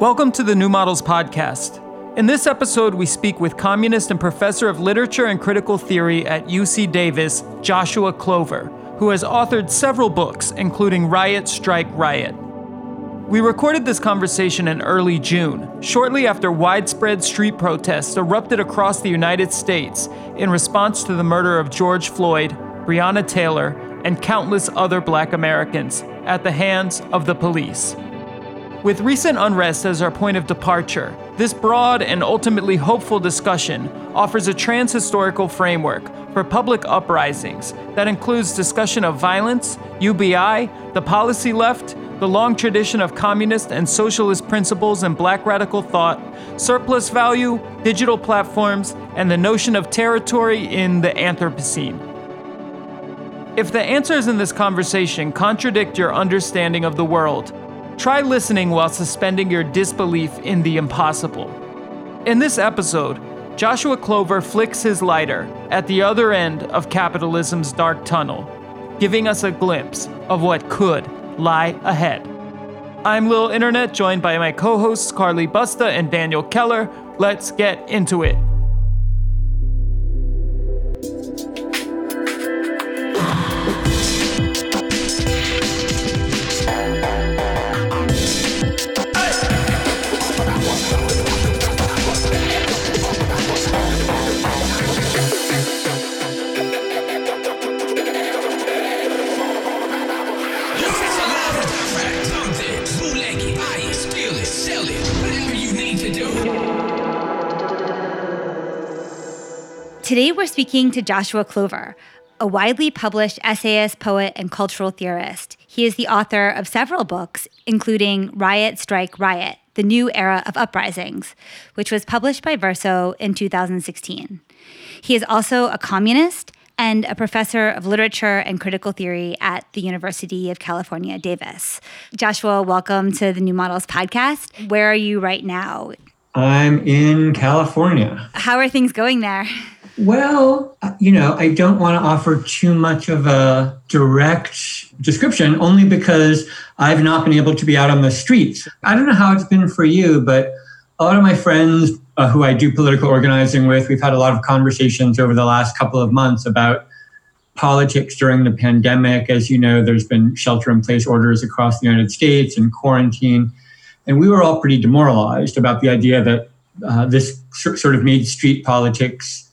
Welcome to the New Models Podcast. In this episode, we speak with communist and professor of literature and critical theory at UC Davis, Joshua Clover, who has authored several books, including Riot, Strike, Riot. We recorded this conversation in early June, shortly after widespread street protests erupted across the United States in response to the murder of George Floyd, Breonna Taylor, and countless other black Americans at the hands of the police. With recent unrest as our point of departure, this broad and ultimately hopeful discussion offers a trans historical framework for public uprisings that includes discussion of violence, UBI, the policy left, the long tradition of communist and socialist principles and black radical thought, surplus value, digital platforms, and the notion of territory in the Anthropocene. If the answers in this conversation contradict your understanding of the world, Try listening while suspending your disbelief in the impossible. In this episode, Joshua Clover flicks his lighter at the other end of capitalism's dark tunnel, giving us a glimpse of what could lie ahead. I'm Lil Internet, joined by my co hosts Carly Busta and Daniel Keller. Let's get into it. Today, we're speaking to Joshua Clover, a widely published essayist, poet, and cultural theorist. He is the author of several books, including Riot, Strike, Riot The New Era of Uprisings, which was published by Verso in 2016. He is also a communist and a professor of literature and critical theory at the University of California, Davis. Joshua, welcome to the New Models podcast. Where are you right now? I'm in California. How are things going there? Well, uh, you know, I don't want to offer too much of a direct description only because I've not been able to be out on the streets. I don't know how it's been for you, but a lot of my friends uh, who I do political organizing with, we've had a lot of conversations over the last couple of months about politics during the pandemic. As you know, there's been shelter in place orders across the United States and quarantine. And we were all pretty demoralized about the idea that uh, this sort of made street politics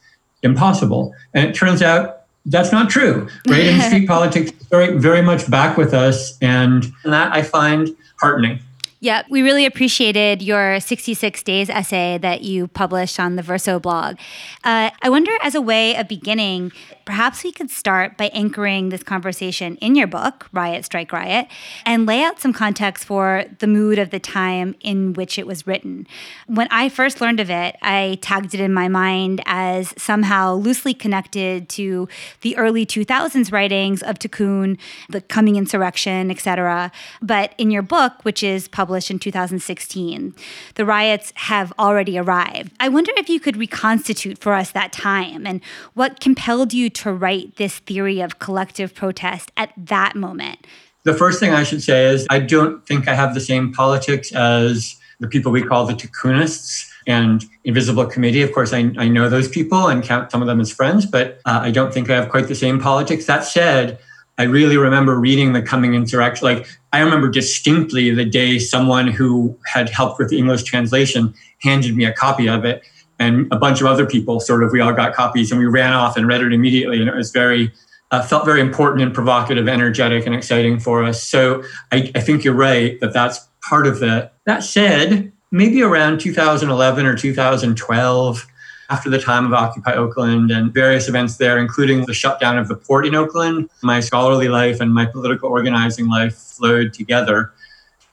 impossible. And it turns out that's not true, right? and street politics is very, very much back with us. And that I find heartening. Yeah, we really appreciated your 66 Days essay that you published on the Verso blog. Uh, I wonder, as a way of beginning, perhaps we could start by anchoring this conversation in your book, Riot, Strike, Riot, and lay out some context for the mood of the time in which it was written. When I first learned of it, I tagged it in my mind as somehow loosely connected to the early 2000s writings of Tiqqun, the coming insurrection, etc. But in your book, which is published in 2016, the riots have already arrived. I wonder if you could reconstitute for us that time and what compelled you to write this theory of collective protest at that moment? The first thing I should say is I don't think I have the same politics as the people we call the Tiqqunists and Invisible Committee. Of course, I, I know those people and count some of them as friends, but uh, I don't think I have quite the same politics. That said, I really remember reading the coming insurrection. Like I remember distinctly the day someone who had helped with the English translation handed me a copy of it and a bunch of other people sort of we all got copies and we ran off and read it immediately. And it was very uh, felt very important and provocative energetic and exciting for us. So I, I think you're right that that's part of it. That said maybe around 2011 or 2012 after the time of Occupy Oakland and various events there, including the shutdown of the port in Oakland, my scholarly life and my political organizing life flowed together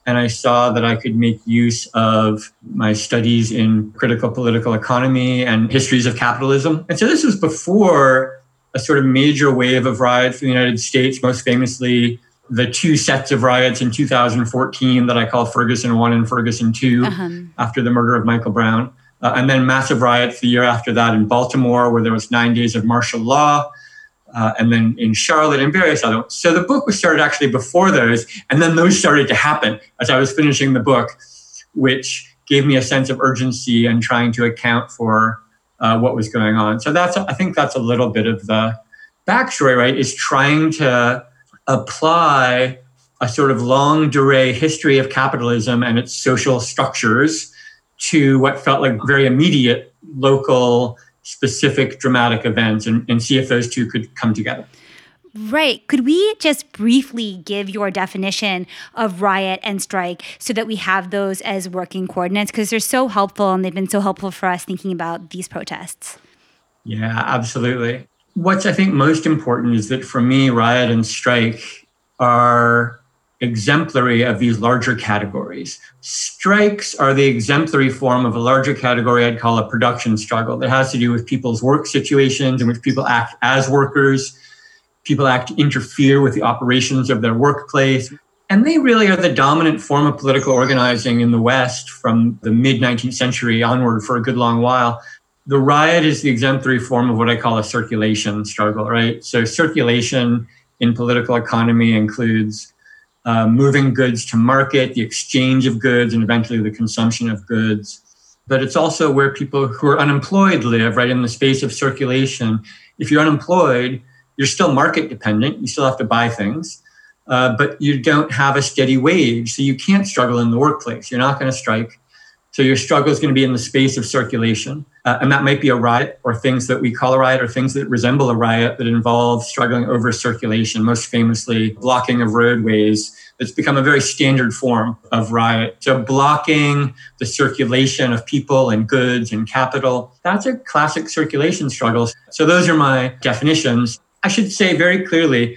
and I saw that I could make use of my studies in critical political economy and histories of capitalism. And so this was before a sort of major wave of riots in the United States, most famously the two sets of riots in 2014 that I call Ferguson 1 and Ferguson 2 uh-huh. after the murder of Michael Brown. Uh, and then massive riots the year after that in Baltimore, where there was nine days of martial law uh, and then in Charlotte and various other ones. So the book was started actually before those, and then those started to happen as I was finishing the book. which gave me a sense of urgency and trying to account for uh, what was going on. So that's I think that's a little bit of the backstory, right? Is trying to apply a sort of longue durée history of capitalism and its social structures to what felt like very immediate local specific dramatic events and, and see if those two could come together. Right. Could we just briefly give your definition of riot and strike so that we have those as working coordinates? Because they're so helpful and they've been so helpful for us thinking about these protests. Yeah, absolutely. What's I think most important is that for me, riot and strike are exemplary of these larger categories. Strikes are the exemplary form of a larger category I'd call a production struggle that has to do with people's work situations in which people act as workers people act to interfere with the operations of their workplace. And they really are the dominant form of political organizing in the West from the mid 19th century onward for a good long while. The riot is the exemplary form of what I call a circulation struggle, right? So, circulation in political economy includes uh, moving goods to market, the exchange of goods, and eventually the consumption of goods. But it's also where people who are unemployed live, right? In the space of circulation. If you're unemployed, you're still market dependent. You still have to buy things, uh, but you don't have a steady wage. So you can't struggle in the workplace. You're not going to strike. So your struggle is going to be in the space of circulation. Uh, and that might be a riot or things that we call a riot or things that resemble a riot that involve struggling over circulation, most famously blocking of roadways. It's become a very standard form of riot. So blocking the circulation of people and goods and capital, that's a classic circulation struggle. So those are my definitions. I should say very clearly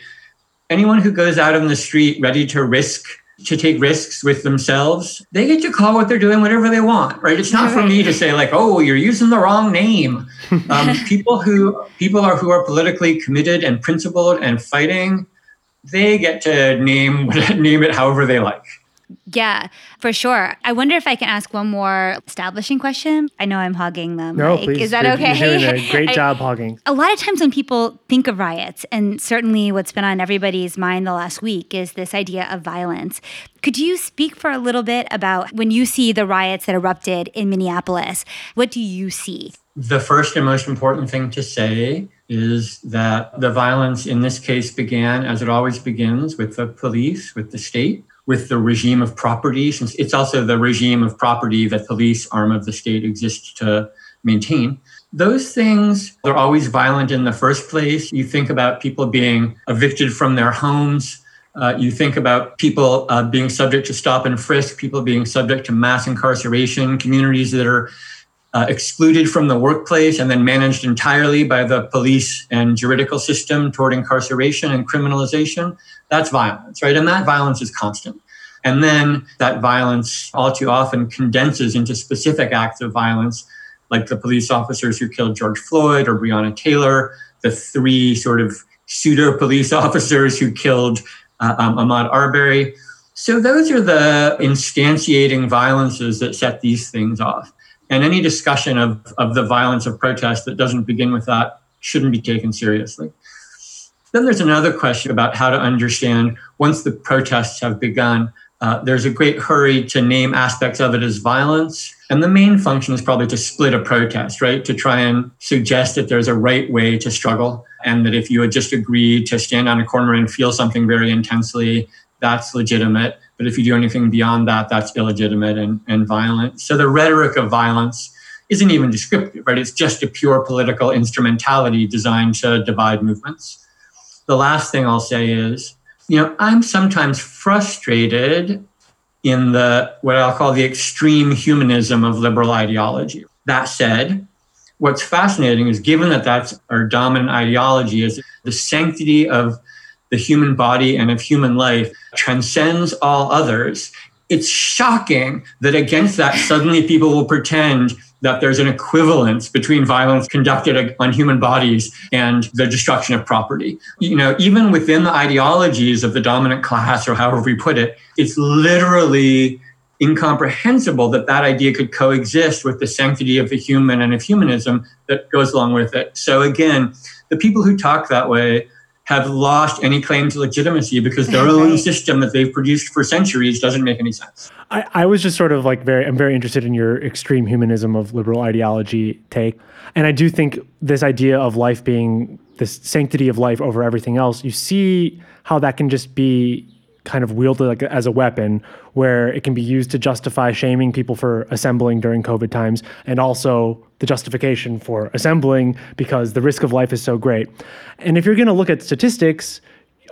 anyone who goes out on the street ready to risk to take risks with themselves, they get to call what they're doing whatever they want, right? It's not for me to say like, "Oh, you're using the wrong name." Um, people who people are who are politically committed and principled and fighting, they get to name name it however they like. Yeah, for sure. I wonder if I can ask one more establishing question. I know I'm hogging them. No, please. Is that okay? You're doing a great job hogging. A lot of times when people think of riots, and certainly what's been on everybody's mind the last week is this idea of violence. Could you speak for a little bit about when you see the riots that erupted in Minneapolis? What do you see? The first and most important thing to say is that the violence in this case began, as it always begins, with the police, with the state with the regime of property, since it's also the regime of property that police arm of the state exists to maintain. Those things are always violent in the first place. You think about people being evicted from their homes. Uh, you think about people uh, being subject to stop and frisk, people being subject to mass incarceration, communities that are uh, excluded from the workplace and then managed entirely by the police and juridical system toward incarceration and criminalization. That's violence, right? And that violence is constant. And then that violence all too often condenses into specific acts of violence, like the police officers who killed George Floyd or Breonna Taylor, the three sort of pseudo police officers who killed uh, um, Ahmaud Arbery. So those are the instantiating violences that set these things off. And any discussion of, of the violence of protest that doesn't begin with that shouldn't be taken seriously. Then there's another question about how to understand once the protests have begun. Uh, there's a great hurry to name aspects of it as violence. And the main function is probably to split a protest, right? To try and suggest that there's a right way to struggle. And that if you had just agreed to stand on a corner and feel something very intensely, that's legitimate. But if you do anything beyond that, that's illegitimate and, and violent. So the rhetoric of violence isn't even descriptive, right? It's just a pure political instrumentality designed to divide movements the last thing I'll say is, you know, I'm sometimes frustrated in the what I'll call the extreme humanism of liberal ideology. That said, what's fascinating is given that that's our dominant ideology is the sanctity of the human body and of human life transcends all others. It's shocking that against that, suddenly people will pretend that there's an equivalence between violence conducted on human bodies and the destruction of property. You know, even within the ideologies of the dominant class, or however we put it, it's literally incomprehensible that that idea could coexist with the sanctity of the human and of humanism that goes along with it. So again, the people who talk that way have lost any claim to legitimacy because their own system that they've produced for centuries doesn't make any sense. I, I was just sort of like very, I'm very interested in your extreme humanism of liberal ideology take. And I do think this idea of life being this sanctity of life over everything else, you see how that can just be kind of wielded like as a weapon where it can be used to justify shaming people for assembling during covid times and also the justification for assembling because the risk of life is so great. And if you're going to look at statistics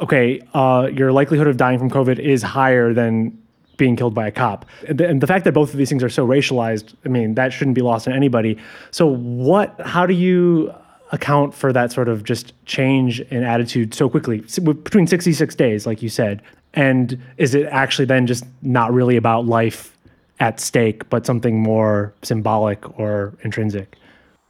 okay uh, your likelihood of dying from covid is higher than being killed by a cop. And the fact that both of these things are so racialized i mean that shouldn't be lost on anybody. So what how do you account for that sort of just change in attitude so quickly between 66 days like you said and is it actually then just not really about life at stake but something more symbolic or intrinsic?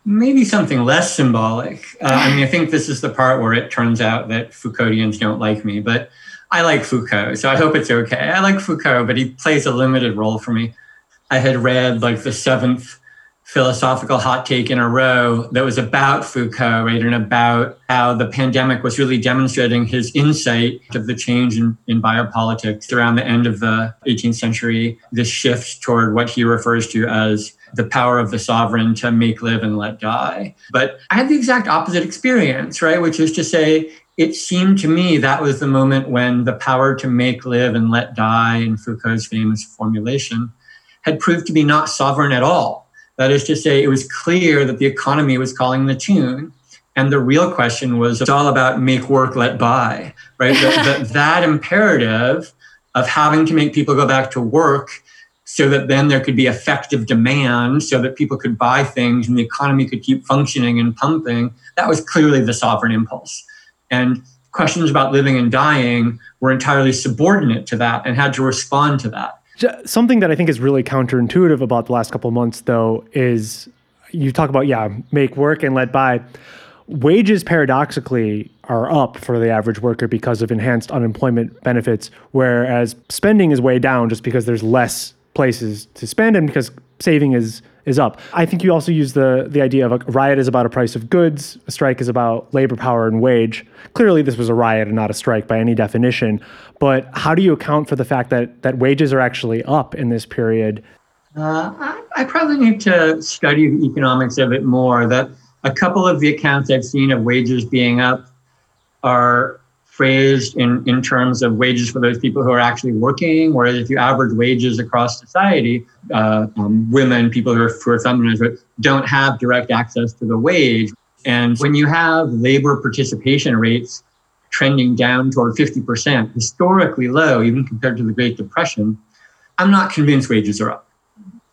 Maybe something less symbolic. Uh, i mean i think this is the part where it turns out that foucauldians don't like me but i like foucault so i hope it's okay. I like foucault but he plays a limited role for me. I had read like the seventh philosophical hot take in a row that was about Foucault, right, and about how the pandemic was really demonstrating his insight of the change in, in biopolitics around the end of the 18th century, this shift toward what he refers to as the power of the sovereign to make, live, and let die. But I had the exact opposite experience, right, which is to say, it seemed to me that was the moment when the power to make, live, and let die, in Foucault's famous formulation, had proved to be not sovereign at all that is to say, it was clear that the economy was calling the tune. And the real question was it's all about make work, let buy, right? that, that imperative of having to make people go back to work so that then there could be effective demand so that people could buy things and the economy could keep functioning and pumping. That was clearly the sovereign impulse. And questions about living and dying were entirely subordinate to that and had to respond to that. Something that I think is really counterintuitive about the last couple months, though, is you talk about, yeah, make work and let buy. Wages paradoxically are up for the average worker because of enhanced unemployment benefits, whereas spending is way down just because there's less places to spend and because saving is is up. I think you also use the the idea of a riot is about a price of goods, a strike is about labor power and wage. Clearly, this was a riot and not a strike by any definition. But how do you account for the fact that that wages are actually up in this period? Uh, I, I probably need to study the economics of it more. That a couple of the accounts I've seen of wages being up are phrased in, in terms of wages for those people who are actually working, whereas if you average wages across society, uh, um, women, people who are, who are feminist, don't have direct access to the wage. And when you have labor participation rates trending down toward 50%, historically low, even compared to the Great Depression, I'm not convinced wages are up.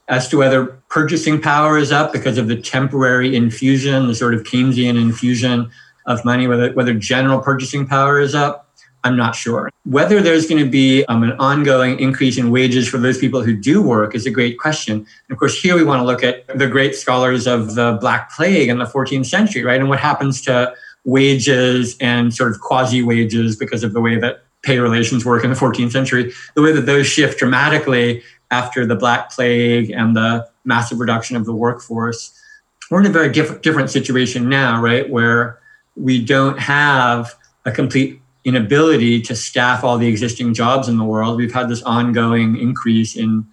As to whether purchasing power is up because of the temporary infusion, the sort of Keynesian infusion of money, whether, whether general purchasing power is up, I'm not sure. Whether there's going to be um, an ongoing increase in wages for those people who do work is a great question. And of course, here we want to look at the great scholars of the Black Plague in the 14th century, right? And what happens to wages and sort of quasi wages because of the way that pay relations work in the 14th century, the way that those shift dramatically after the Black Plague and the massive reduction of the workforce. We're in a very diff- different situation now, right? Where we don't have a complete inability to staff all the existing jobs in the world. We've had this ongoing increase in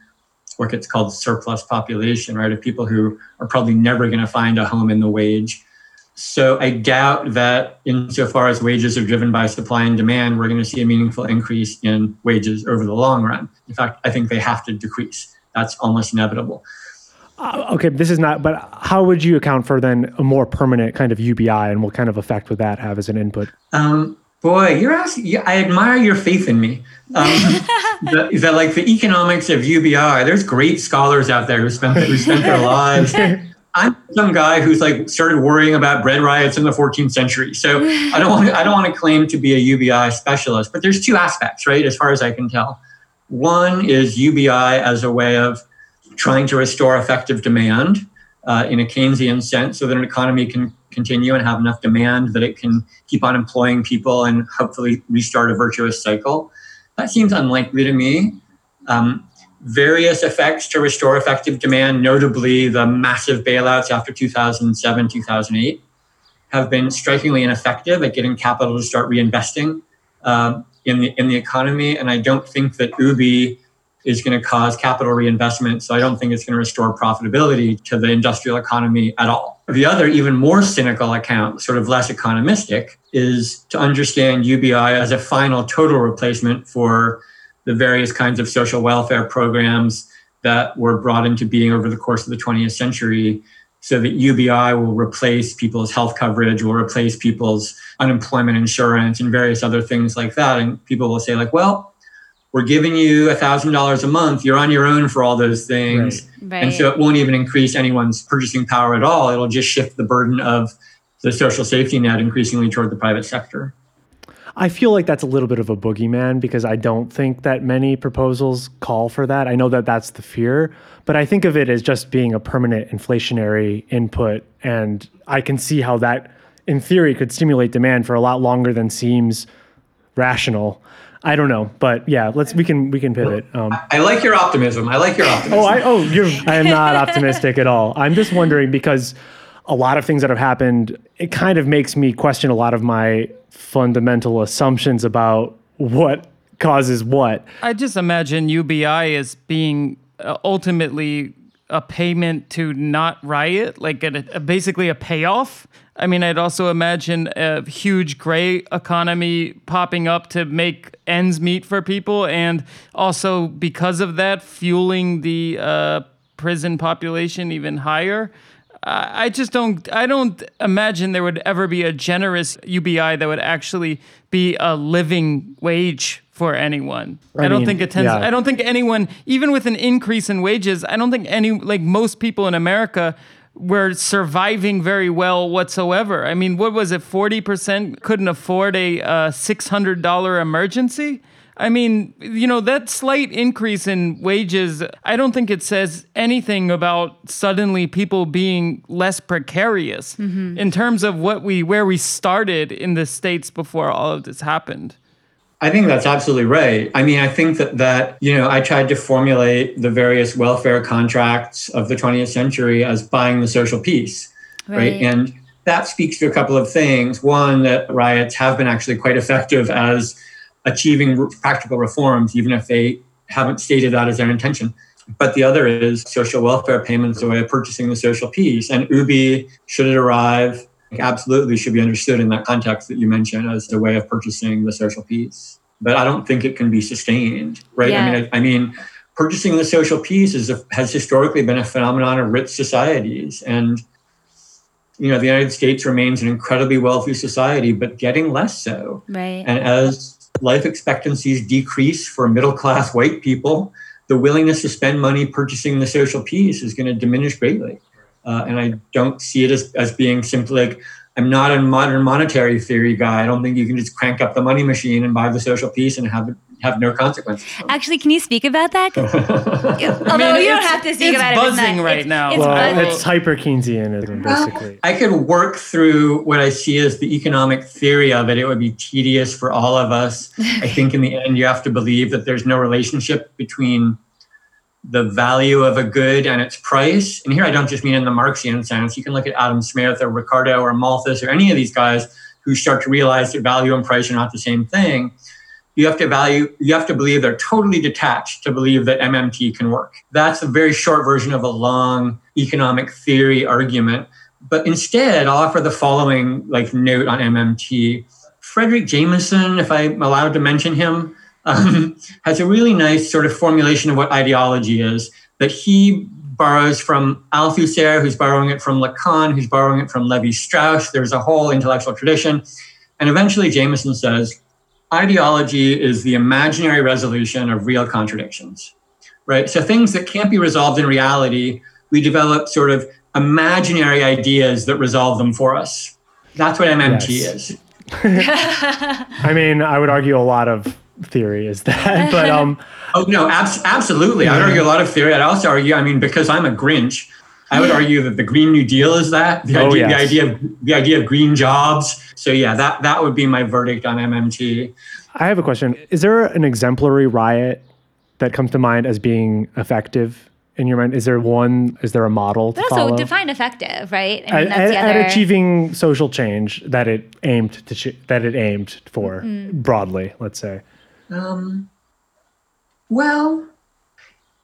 what gets called surplus population, right? Of people who are probably never going to find a home in the wage. So I doubt that insofar as wages are driven by supply and demand, we're going to see a meaningful increase in wages over the long run. In fact, I think they have to decrease. That's almost inevitable. Uh, okay, this is not, but how would you account for then a more permanent kind of UBI and what kind of effect would that have as an input? Um, boy, you're asking, I admire your faith in me. Um, the, that like the economics of UBI, there's great scholars out there who spent, who spent their lives. I'm some guy who's like started worrying about bread riots in the 14th century. So I don't want to, I don't want to claim to be a UBI specialist, but there's two aspects, right? As far as I can tell. One is UBI as a way of trying to restore effective demand uh, in a Keynesian sense so that an economy can continue and have enough demand that it can keep on employing people and hopefully restart a virtuous cycle. That seems unlikely to me. Um, various effects to restore effective demand, notably the massive bailouts after 2007, 2008. have been strikingly ineffective at getting capital to start reinvesting um, in the in the economy, and I don't think that Ubi is going to cause capital reinvestment. So I don't think it's going to restore profitability to the industrial economy at all. The other, even more cynical account, sort of less economistic, is to understand UBI as a final total replacement for the various kinds of social welfare programs that were brought into being over the course of the 20th century so that UBI will replace people's health coverage, will replace people's unemployment insurance and various other things like that. And people will say, like, well, we're giving you a thousand dollars a month. You're on your own for all those things. Right. Right. And so it won't even increase anyone's purchasing power at all. It'll just shift the burden of the social safety net increasingly toward the private sector. I feel like that's a little bit of a boogeyman because I don't think that many proposals call for that. I know that that's the fear, but I think of it as just being a permanent inflationary input. And I can see how that, in theory, could stimulate demand for a lot longer than seems rational. I don't know, but yeah, let's we can we can pivot. Um, I like your optimism. I like your optimism. Oh, I oh you're I am not optimistic at all. I'm just wondering because a lot of things that have happened, it kind of makes me question a lot of my fundamental assumptions about what causes what. I just imagine UBI as being uh, ultimately a payment to not riot, like a, a, basically a payoff. I mean, I'd also imagine a huge gray economy popping up to make ends meet for people, and also because of that, fueling the uh, prison population even higher. I just don't. I don't imagine there would ever be a generous UBI that would actually be a living wage for anyone. I, I don't mean, think it tends. Yeah. I don't think anyone, even with an increase in wages, I don't think any like most people in America were surviving very well whatsoever. I mean, what was it? Forty percent couldn't afford a uh, six hundred dollar emergency. I mean, you know, that slight increase in wages, I don't think it says anything about suddenly people being less precarious mm-hmm. in terms of what we where we started in the states before all of this happened. I think that's absolutely right. I mean, I think that that, you know, I tried to formulate the various welfare contracts of the 20th century as buying the social peace, right? right? And that speaks to a couple of things. One, that riots have been actually quite effective as achieving practical reforms, even if they haven't stated that as their intention. But the other is social welfare payments, a way of purchasing the social peace. And UBI, should it arrive, absolutely should be understood in that context that you mentioned as a way of purchasing the social peace. But I don't think it can be sustained, right? Yeah. I mean, I, I, mean, purchasing the social peace is a, has historically been a phenomenon of rich societies, and you know, the United States remains an incredibly wealthy society, but getting less so. Right. And as life expectancies decrease for middle class white people, the willingness to spend money purchasing the social peace is going to diminish greatly. Uh, and I don't see it as, as being simply like, I'm not a modern monetary theory guy. I don't think you can just crank up the money machine and buy the social peace and have it have no consequences. Actually, can you speak about that? Although I mean, you don't have to speak about it. It's buzzing right it's, now. It's, well, it's hyper Keynesianism, basically. I could work through what I see as the economic theory of it. It would be tedious for all of us. I think in the end, you have to believe that there's no relationship between the value of a good and its price. And here I don't just mean in the Marxian sense. You can look at Adam Smith or Ricardo or Malthus or any of these guys who start to realize that value and price are not the same thing you have to value you have to believe they're totally detached to believe that mmt can work. That's a very short version of a long economic theory argument. But instead i'll offer the following like note on mmt fredric jameson if i'm allowed to mention him um, has a really nice sort of formulation of what ideology is that he borrows from althusser who's borrowing it from lacan who's borrowing it from levi strauss. There's a whole intellectual tradition. And eventually jameson says ideology is the imaginary resolution of real contradictions, right? So things that can't be resolved in reality, we develop sort of imaginary ideas that resolve them for us. That's what MMT yes. is. I mean, I would argue a lot of theory is that, but um. Oh no, abs- absolutely. I would argue a lot of theory. I'd also argue. I mean, because I'm a Grinch, I would argue that the Green New Deal is that the oh, idea, yes. the idea of the idea of green jobs. So yeah, that that would be my verdict on MMT. I have a question. Is there an exemplary riot that comes to mind as being effective in your mind? Is there one? Is there a model to But also follow? define effective, right? I at, mean, that's at- the at other. achieving social change that it aimed to ch- that it aimed for Mm-hmm. broadly, let's say. Um, well,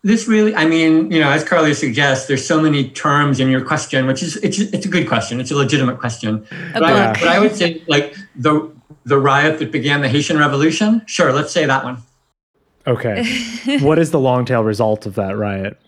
this really, I mean, you know, as Carly suggests, there's so many terms in your question, which is it's it's a good question. It's a legitimate question. But I, but I would say like the the riot that began the Haitian Revolution. Sure, let's say that one. Okay. what is the long tail result of that riot?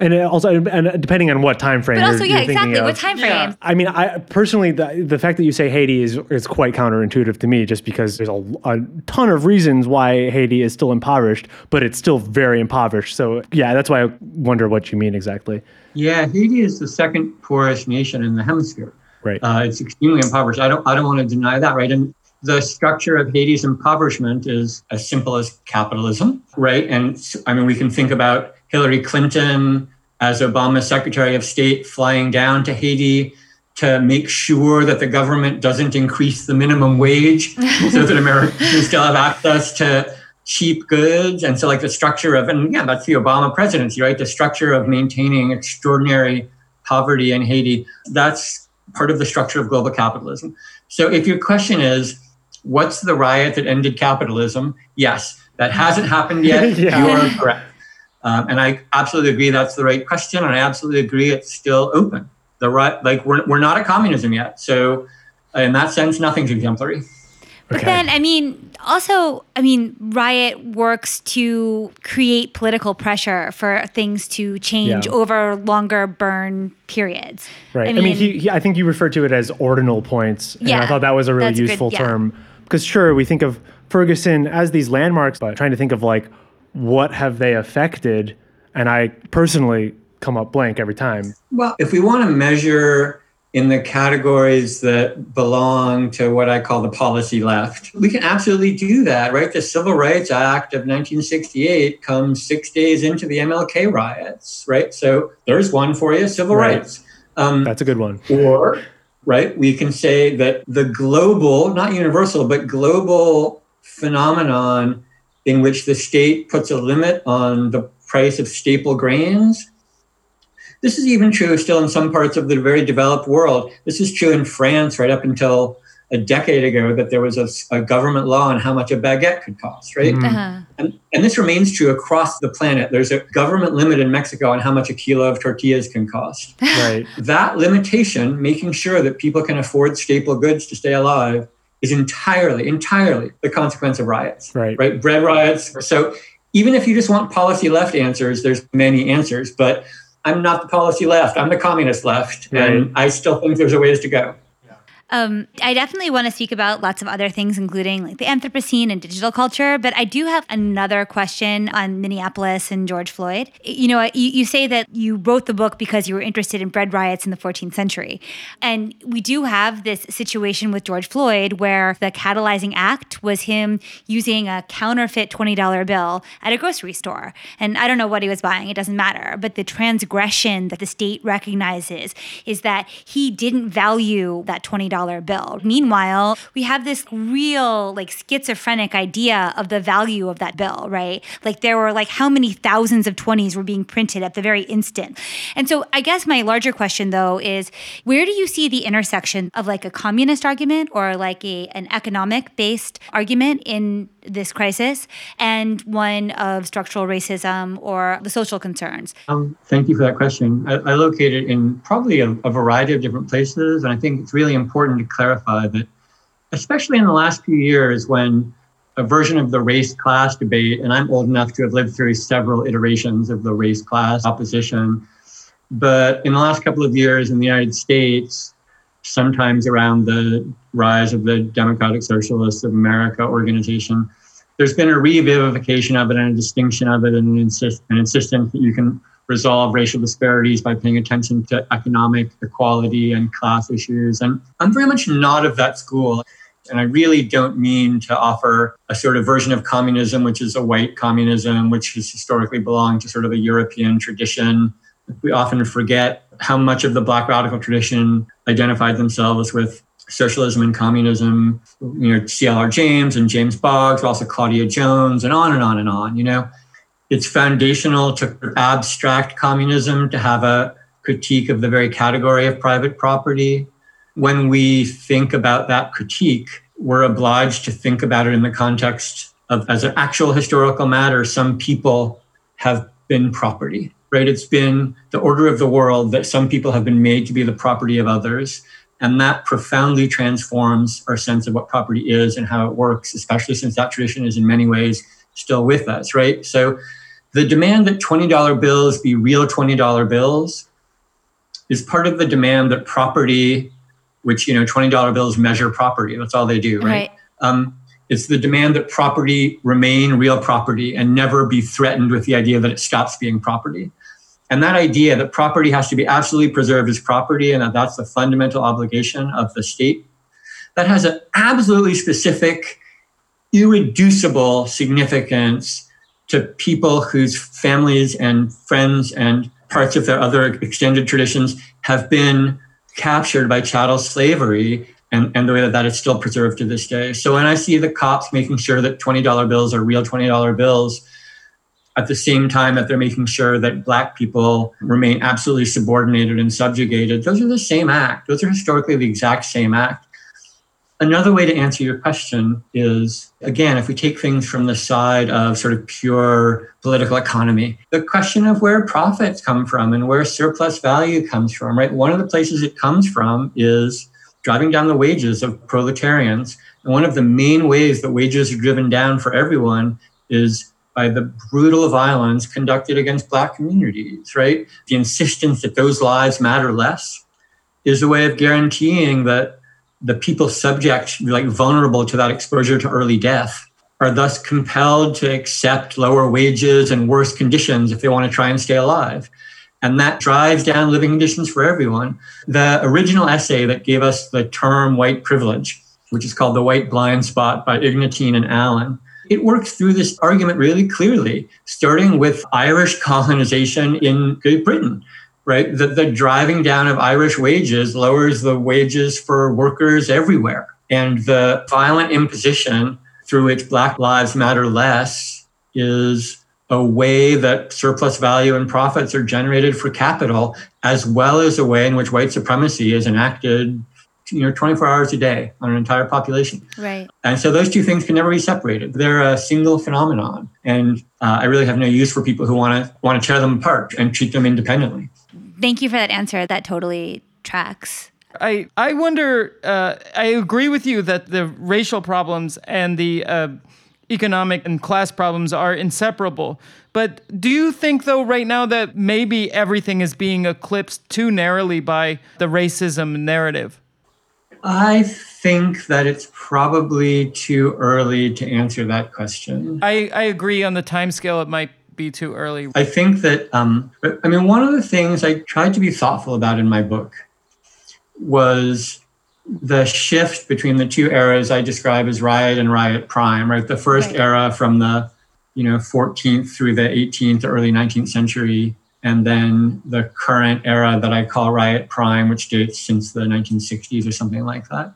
And it also, and depending on what time frame. but you're, also, you're yeah, thinking exactly. of. What time frame? Yeah. I mean, I personally, the, the fact that you say Haiti is is quite counterintuitive to me, just because there's a, a ton of reasons why Haiti is still impoverished, but it's still very impoverished. So yeah, that's why I wonder what you mean exactly. Yeah, Haiti is the second poorest nation in the hemisphere. Right. Uh, it's extremely impoverished. I don't I don't want to deny that, right? And the structure of Haiti's impoverishment is as simple as capitalism, right? And I mean, we can think about Hillary Clinton as Obama's Secretary of State flying down to Haiti to make sure that the government doesn't increase the minimum wage so that Americans still have access to cheap goods. And so, like the structure of, and yeah, that's the Obama presidency, right? The structure of maintaining extraordinary poverty in Haiti, that's part of the structure of global capitalism. So, if your question is, what's the riot that ended capitalism? Yes, that hasn't happened yet. Yeah. You are correct. Um, and I absolutely agree that's the right question. And I absolutely agree it's still open. The right, like we're, we're not at communism yet. So, in that sense, nothing's exemplary. But Okay. then, I mean, also, I mean, Riot works to create political pressure for things to change Yeah. over longer burn periods. Right. I I mean, mean, he, he, I think you referred to it as ordinal points. And I thought that was a really that's a good- useful yeah. term. Because sure, we think of Ferguson as these landmarks, but trying to think of like, what have they affected? And I personally come up blank every time. Well, if we want to measure in the categories that belong to what I call the policy left, we can absolutely do that, right? The Civil Rights Act of 1968 comes six days into the MLK riots, right? So there's one for you civil Right. rights. Um, That's a good one. or, right, we can say that the global, not universal, but global phenomenon in which the state puts a limit on the price of staple grains. This is even true still in some parts of the very developed world. This is true in France right up until a decade ago that there was a, a government law on how much a baguette could cost, right? Mhm. uh-huh. And, and this remains true across the planet. There's a government limit in Mexico on how much a kilo of tortillas can cost Right. that limitation, making sure that people can afford staple goods to stay alive, is entirely, entirely the consequence of riots. Right. Right? Bread riots. So even if you just want policy left answers, there's many answers, but I'm not the policy left. I'm the communist left. And I still think there's a ways to go. Um, I definitely want to speak about lots of other things, including like the Anthropocene and digital culture. But I do have another question on Minneapolis and George Floyd. You know, you, you say that you wrote the book because you were interested in bread riots in the 14th century. And we do have this situation with George Floyd where the catalyzing act was him using a counterfeit $20 bill at a grocery store. And I don't know what he was buying, it doesn't matter. But the transgression that the state recognizes is that he didn't value that $20 bill. Meanwhile, we have this real, like, schizophrenic idea of the value of that bill, right? Like, there were like how many thousands of 20s were being printed at the very instant. And so, I guess my larger question, though, is where do you see the intersection of like a communist argument or like a, an economic based argument in this crisis and one of structural racism or the social concerns? Um, thank you for that question. I, I locate it in probably a, a variety of different places, and I think it's really important to clarify that, especially in the last few years, when a version of the race class debate, and I'm old enough to have lived through several iterations of the race class opposition, but in the last couple of years in the United States, sometimes around the rise of the Democratic Socialists of America organization, there's been a revivification of it and a distinction of it and an, insist, an insistence that you can resolve racial disparities by paying attention to economic equality and class issues. And I'm very much not of that school. And I really don't mean to offer a sort of version of communism, which is a white communism, which has historically belonged to sort of a European tradition. We often forget how much of the Black radical tradition identified themselves with socialism and communism. You know, C.L.R. James and James Boggs, also Claudia Jones, and on and on and on, you know. it's foundational to abstract communism to have a critique of the very category of private property. When we think about that critique, we're obliged to think about it in the context of as an actual historical matter, some people have been property, right? It's been the order of the world that some people have been made to be the property of others. And that profoundly transforms our sense of what property is and how it works, especially since that tradition is in many ways still with us, right? So the demand that $20 bills be real $20 bills is part of the demand that property, which, you know, $20 bills measure property. That's all they do, right? right. Um, it's the demand that property remain real property and never be threatened with the idea that it stops being property. And that idea that property has to be absolutely preserved as property and that that's the fundamental obligation of the state, that has an absolutely specific, irreducible significance to people whose families and friends and parts of their other extended traditions have been captured by chattel slavery and, and the way that that is still preserved to this day. So when I see the cops making sure that $20 bills are real $20 bills, at the same time that they're making sure that black people remain absolutely subordinated and subjugated, those are the same act. Those are historically the exact same act. Another way to answer your question is again, if we take things from the side of sort of pure political economy, the question of where profits come from and where surplus value comes from, right? One of the places it comes from is driving down the wages of proletarians. And one of the main ways that wages are driven down for everyone is by the brutal violence conducted against Black communities, right? The insistence that those lives matter less is a way of guaranteeing that the people subject, like vulnerable to that exposure to early death, are thus compelled to accept lower wages and worse conditions if they want to try and stay alive. And that drives down living conditions for everyone. The original essay that gave us the term white privilege, which is called The White Blind Spot by Ignatin and Allen, it works through this argument really clearly, starting with Irish colonization in Great Britain, right? The, the driving down of Irish wages lowers the wages for workers everywhere. And the violent imposition through which Black Lives Matter less is a way that surplus value and profits are generated for capital, as well as a way in which white supremacy is enacted you know 24 hours a day on an entire population right and so those two things can never be separated they're a single phenomenon and uh, i really have no use for people who want to want to tear them apart and treat them independently Thank you for that answer. That totally tracks. I I wonder. Uh, I agree with you that the racial problems and the uh, economic and class problems are inseparable. But do you think, though, right now that maybe everything is being eclipsed too narrowly by the racism narrative? I think that it's probably too early to answer that question. I, I agree on the time scale. It might be too early? I think that, um, I mean, one of the things I tried to be thoughtful about in my book was the shift between the two eras I describe as riot and riot prime, right? The first right. era from the, you know, 14th through the 18th, early 19th century, and then the current era that I call riot prime, which dates since the 1960s or something like that.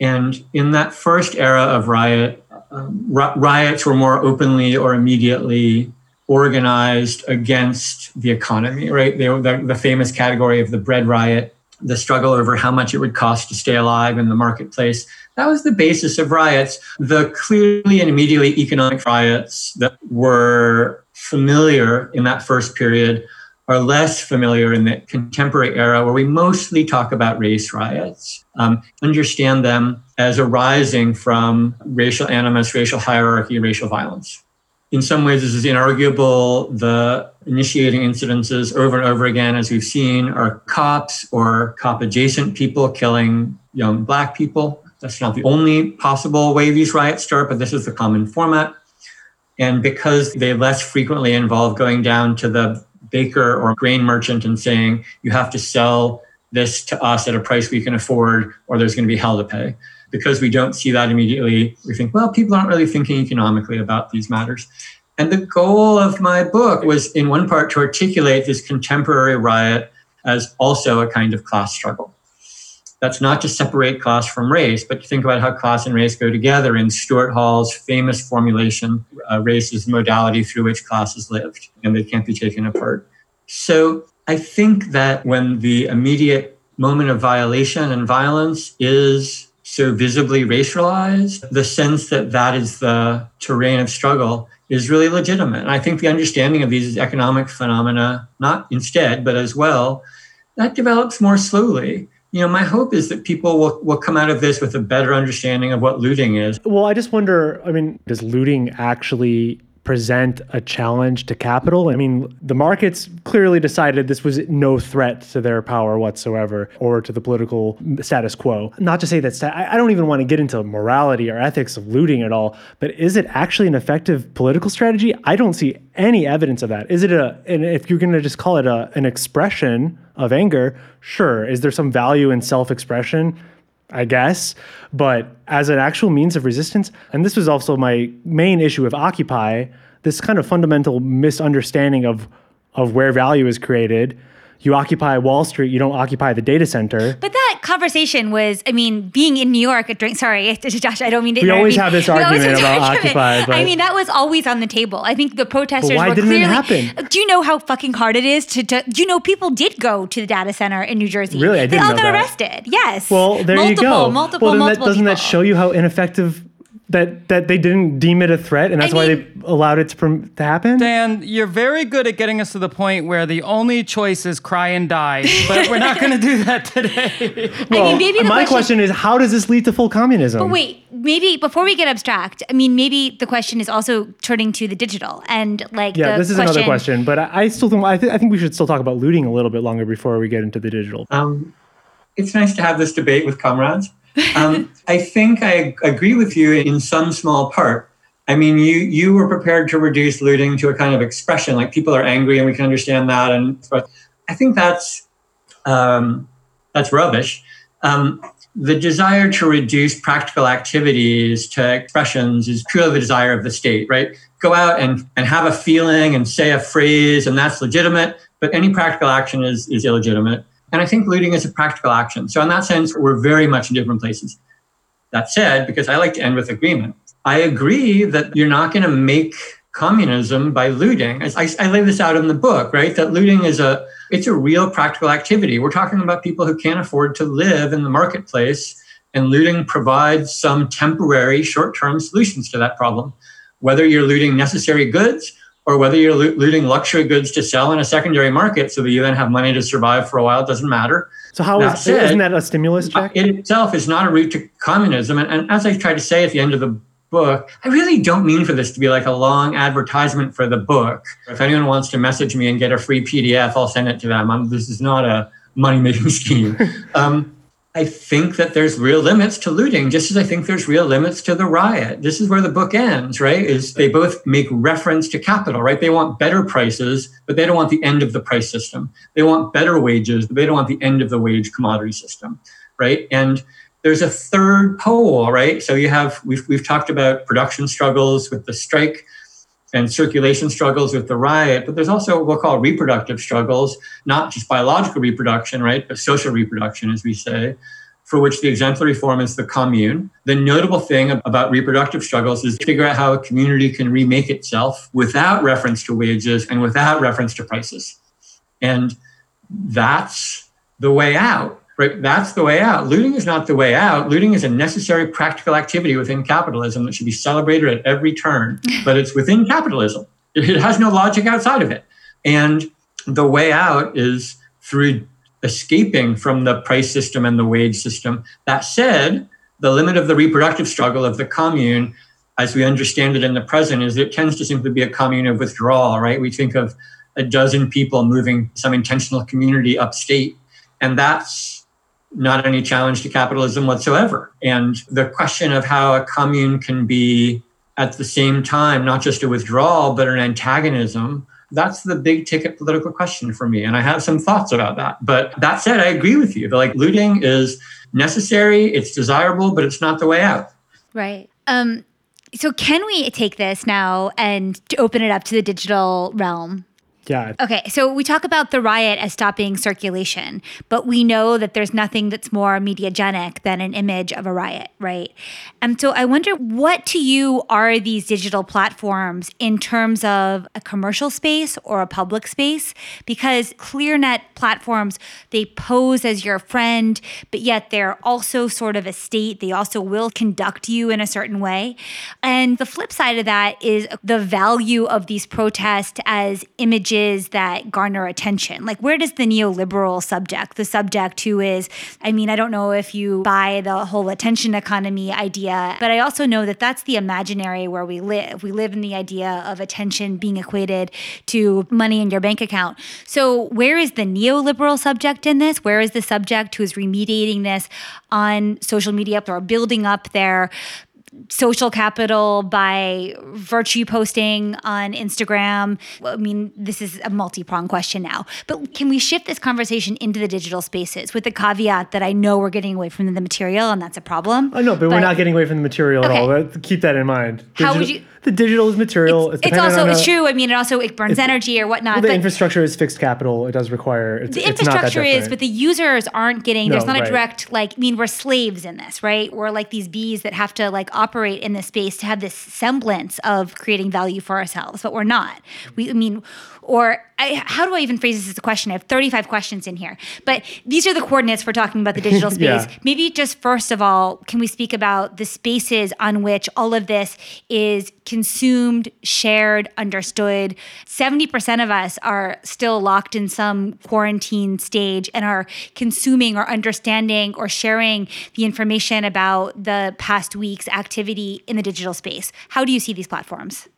And in that first era of riot, um, riots were more openly or immediately organized against the economy, right? They were the, the famous category of the bread riot, the struggle over how much it would cost to stay alive in the marketplace. That was the basis of riots. The clearly and immediately economic riots that were familiar in that first period are less familiar in the contemporary era where we mostly talk about race riots, um, understand them as arising from racial animus, racial hierarchy, racial violence in some ways, this is inarguable. The initiating incidences over and over again, as we've seen, are cops or cop adjacent people killing young Black people. That's not the only possible way these riots start, but this is the common format. And because they less frequently involve going down to the baker or grain merchant and saying, you have to sell this to us at a price we can afford, or there's going to be hell to pay because we don't see that immediately, we think, well, people aren't really thinking economically about these matters. And the goal of my book was, in one part, to articulate this contemporary riot as also a kind of class struggle. That's not to separate class from race, but to think about how class and race go together in Stuart Hall's famous formulation uh, race is the modality through which class is lived, and they can't be taken apart. So I think that when the immediate moment of violation and violence is so visibly racialized, the sense that that is the terrain of struggle is really legitimate. And I think the understanding of these economic phenomena, not instead, but as well, that develops more slowly. You know, my hope is that people will, will come out of this with a better understanding of what looting is. Well, I just wonder I mean, does looting actually present a challenge to capital. I mean, the markets clearly decided this was no threat to their power whatsoever or to the political status quo. Not to say that sta- I don't even want to get into morality or ethics of looting at all, but is it actually an effective political strategy? I don't see any evidence of that. Is it a, and if you're going to just call it a, an expression of anger, sure. Is there some value in self expression? I guess. But as an actual means of resistance, and this was also my main issue with Occupy, this kind of fundamental misunderstanding of of where value is created you occupy Wall Street, you don't occupy the data center. But that conversation was, I mean, being in New York, drink, sorry, Josh, I don't mean to. We always have this argument about. Occupy. But I mean, that was always on the table. I think the protesters why were didn't clearly. It happen? Do you know how fucking hard it is to, to? Do you know people did go to the data center in New Jersey? Really, I didn't They all know got that. arrested. Yes. Well, there multiple, you go. Multiple, well, multiple. that, doesn't that show you how ineffective that that they didn't deem it a threat, and that's I why mean- they allowed it to, prom- to happen? Dan, you're very good at getting us to the point where the only choice is cry and die, but we're not going to do that today. I mean, maybe the my question- question is, how does this lead to full communism? But wait, maybe before we get abstract, I mean, maybe the question is also turning to the digital and like yeah, the this is another question, but I, I still think I, th- I think we should still talk about looting a little bit longer before we get into the digital. Um, it's nice to have this debate with comrades. Um, I think I agree with you in some small part. I mean, you you were prepared to reduce looting to a kind of expression, like people are angry, and we can understand that. And but I think that's um, that's rubbish. Um, the desire to reduce practical activities to expressions is purely the desire of the state, right? Go out and, and have a feeling and say a phrase, and that's legitimate, but any practical action is, is illegitimate. And I think looting is a practical action. So, in that sense, we're very much in different places. That said, because I like to end with agreement, I agree that you're not going to make communism by looting. I, I, lay this out in the book, right? That looting is a it's a real practical activity. We're talking about people who can't afford to live in the marketplace, and looting provides some temporary, short-term solutions to that problem. Whether you're looting necessary goods or whether you're loo- looting luxury goods to sell in a secondary market so that you then have money to survive for a while, doesn't matter. So how That is said, isn't that a stimulus check? It itself is not a route to communism. And, and as I try to say at the end of the book, I really don't mean for this to be like a long advertisement for the book. If anyone wants to message me and get a free PDF, I'll send it to them. I'm, this is not a money making scheme. um, I think that there's real limits to looting, just as I think there's real limits to the riot. This is where the book ends, right? Is they both make reference to capital, right? They want better prices, but they don't want the end of the price system. They want better wages, but they don't want the end of the wage commodity system, right? And there's a third pole, right? So you have we've we've talked about production struggles with the strike and circulation struggles with the riot, but there's also what we'll call reproductive struggles, not just biological reproduction, right, but social reproduction, as we say, for which the exemplary form is the commune. The notable thing about reproductive struggles is to figure out how a community can remake itself without reference to wages and without reference to prices. And that's the way out right? That's the way out. Looting is not the way out. Looting is a necessary practical activity within capitalism that should be celebrated at every turn, but it's within capitalism. It has no logic outside of it. And the way out is through escaping from the price system and the wage system. That said, the limit of the reproductive struggle of the commune, as we understand it in the present, is it tends to simply be a commune of withdrawal, right? We think of a dozen people moving some intentional community upstate, and that's not any challenge to capitalism whatsoever. And the question of how a commune can be at the same time not just a withdrawal, but an antagonism, that's the big ticket political question for me. And I have some thoughts about that. But that said, I agree with you. Like looting is necessary, it's desirable, but it's not the way out. Right. Um, so can we take this now and open it up to the digital realm? Okay, so we talk about the riot as stopping circulation, but we know that there's nothing that's more mediagenic than an image of a riot, right? And so I wonder what to you are these digital platforms in terms of a commercial space or a public space? Because ClearNet platforms, they pose as your friend, but yet they're also sort of a state. They also will conduct you in a certain way. And the flip side of that is the value of these protests as images images that garner attention? Like, where does the neoliberal subject, the subject who is, I mean, I don't know if you buy the whole attention economy idea, but I also know that that's the imaginary where we live. We live in the idea of attention being equated to money in your bank account. So, where is the neoliberal subject in this? Where is the subject who is remediating this on social media or building up their social capital by virtue posting on Instagram? I mean, this is a multi pronged question now, but can we shift this conversation into the digital spaces with the caveat that I know we're getting away from the material and that's a problem? I know, but, but we're not getting away from the material okay. at all. Keep that in mind. Digital, How would you? The digital is material. It's, it's, it's also it's true. I mean, it also it burns energy or whatnot. Well, the infrastructure is fixed capital. It does require. the infrastructure is, but the users aren't getting. No, there's not right. a direct like. I mean, we're slaves in this, right? We're like these bees that have to like operate in this space to have this semblance of creating value for ourselves, but we're not. We, I mean, or I, how do I even phrase this as a question? I have 35 questions in here, but these are the coordinates for talking about the digital space. yeah. Maybe just first of all, can we speak about the spaces on which all of this is consumed, shared, understood? 70% of us are still locked in some quarantine stage and are consuming or understanding or sharing the information about the past week's activity in the digital space. How do you see these platforms?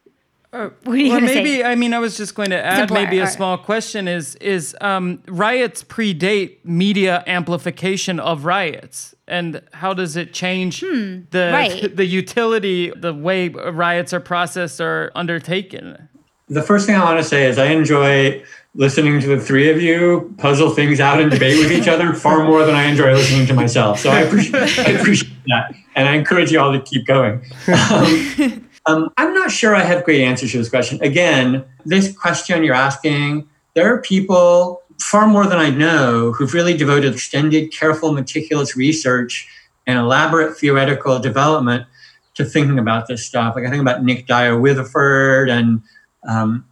Uh, what are you well, maybe say? I mean I was just going to add Simpler, maybe a small question is is um, riots predate media amplification of riots and how does it change hmm, the right. the utility the way riots are processed or undertaken? The first thing I want to say is I enjoy listening to the three of you puzzle things out and debate with each other far more than I enjoy listening to myself. So I appreciate, I appreciate that, and I encourage you all to keep going. Um, um, I'm not sure I have great answers to this question. Again, this question you're asking, there are people far more than I know who've really devoted extended, careful, meticulous research and elaborate theoretical development to thinking about this stuff. Like I think about Nick Dyer Witheford and um,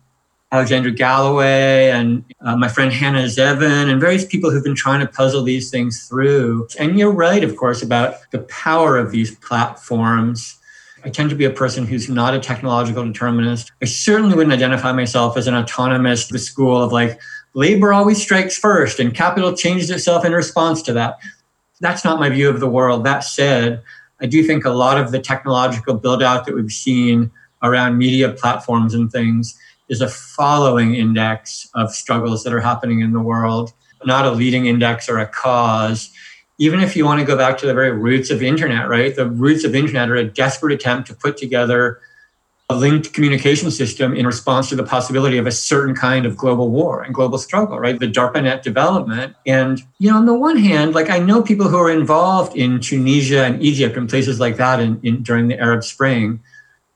Alexander Galloway and uh, my friend Hannah Zeavin and various people who've been trying to puzzle these things through. And you're right, of course, about the power of these platforms I tend to be a person who's not a technological determinist. I certainly wouldn't identify myself as an autonomist, the school of like, labor always strikes first and capital changes itself in response to that. That's not my view of the world. That said, I do think a lot of the technological build out that we've seen around media platforms and things is a following index of struggles that are happening in the world, not a leading index or a cause even if you want to go back to the very roots of internet, right? The roots of internet are a desperate attempt to put together a linked communication system in response to the possibility of a certain kind of global war and global struggle, right? The DARPANET development. And, you know, on the one hand, like I know people who are involved in Tunisia and Egypt and places like that in, in during the Arab Spring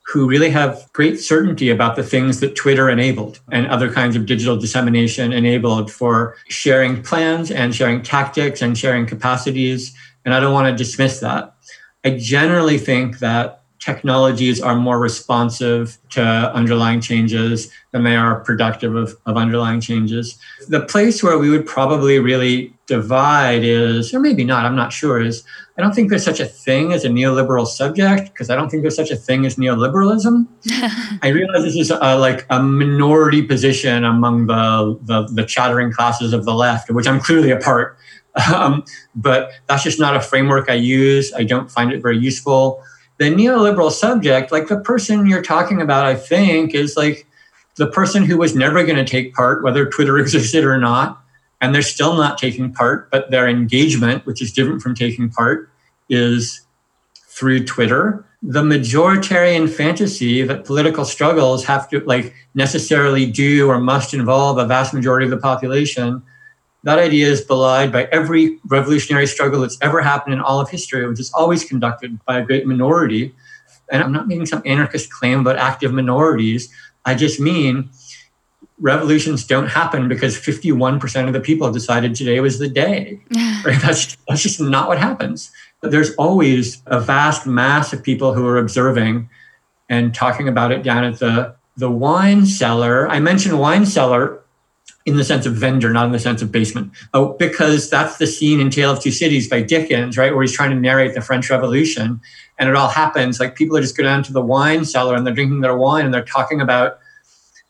who really have great certainty about the things that Twitter enabled and other kinds of digital dissemination enabled for sharing plans and sharing tactics and sharing capacities. And I don't want to dismiss that. I generally think that technologies are more responsive to underlying changes than they are productive of, of underlying changes. The place where we would probably really divide is, or maybe not, I'm not sure, is I don't think there's such a thing as a neoliberal subject because I don't think there's such a thing as neoliberalism. I realize this is a, like a minority position among the, the, the chattering classes of the left, which I'm clearly a part. Um, but that's just not a framework I use. I don't find it very useful the neoliberal subject, like the person you're talking about, I think, is like the person who was never going to take part, whether Twitter existed or not, and they're still not taking part, but their engagement, which is different from taking part, is through Twitter. The majoritarian fantasy that political struggles have to like necessarily do or must involve a vast majority of the population that idea is belied by every revolutionary struggle that's ever happened in all of history, which is always conducted by a great minority. And I'm not making some anarchist claim about active minorities. I just mean revolutions don't happen because 51% of the people decided today was the day. right? That's, that's just not what happens. But there's always a vast mass of people who are observing and talking about it down at the, the wine cellar. I mentioned wine cellar in the sense of vendor, not in the sense of basement. Oh, because that's the scene in Tale of Two Cities by Dickens, right, where he's trying to narrate the French Revolution. And it all happens like people are just go down to the wine cellar and they're drinking their wine and they're talking about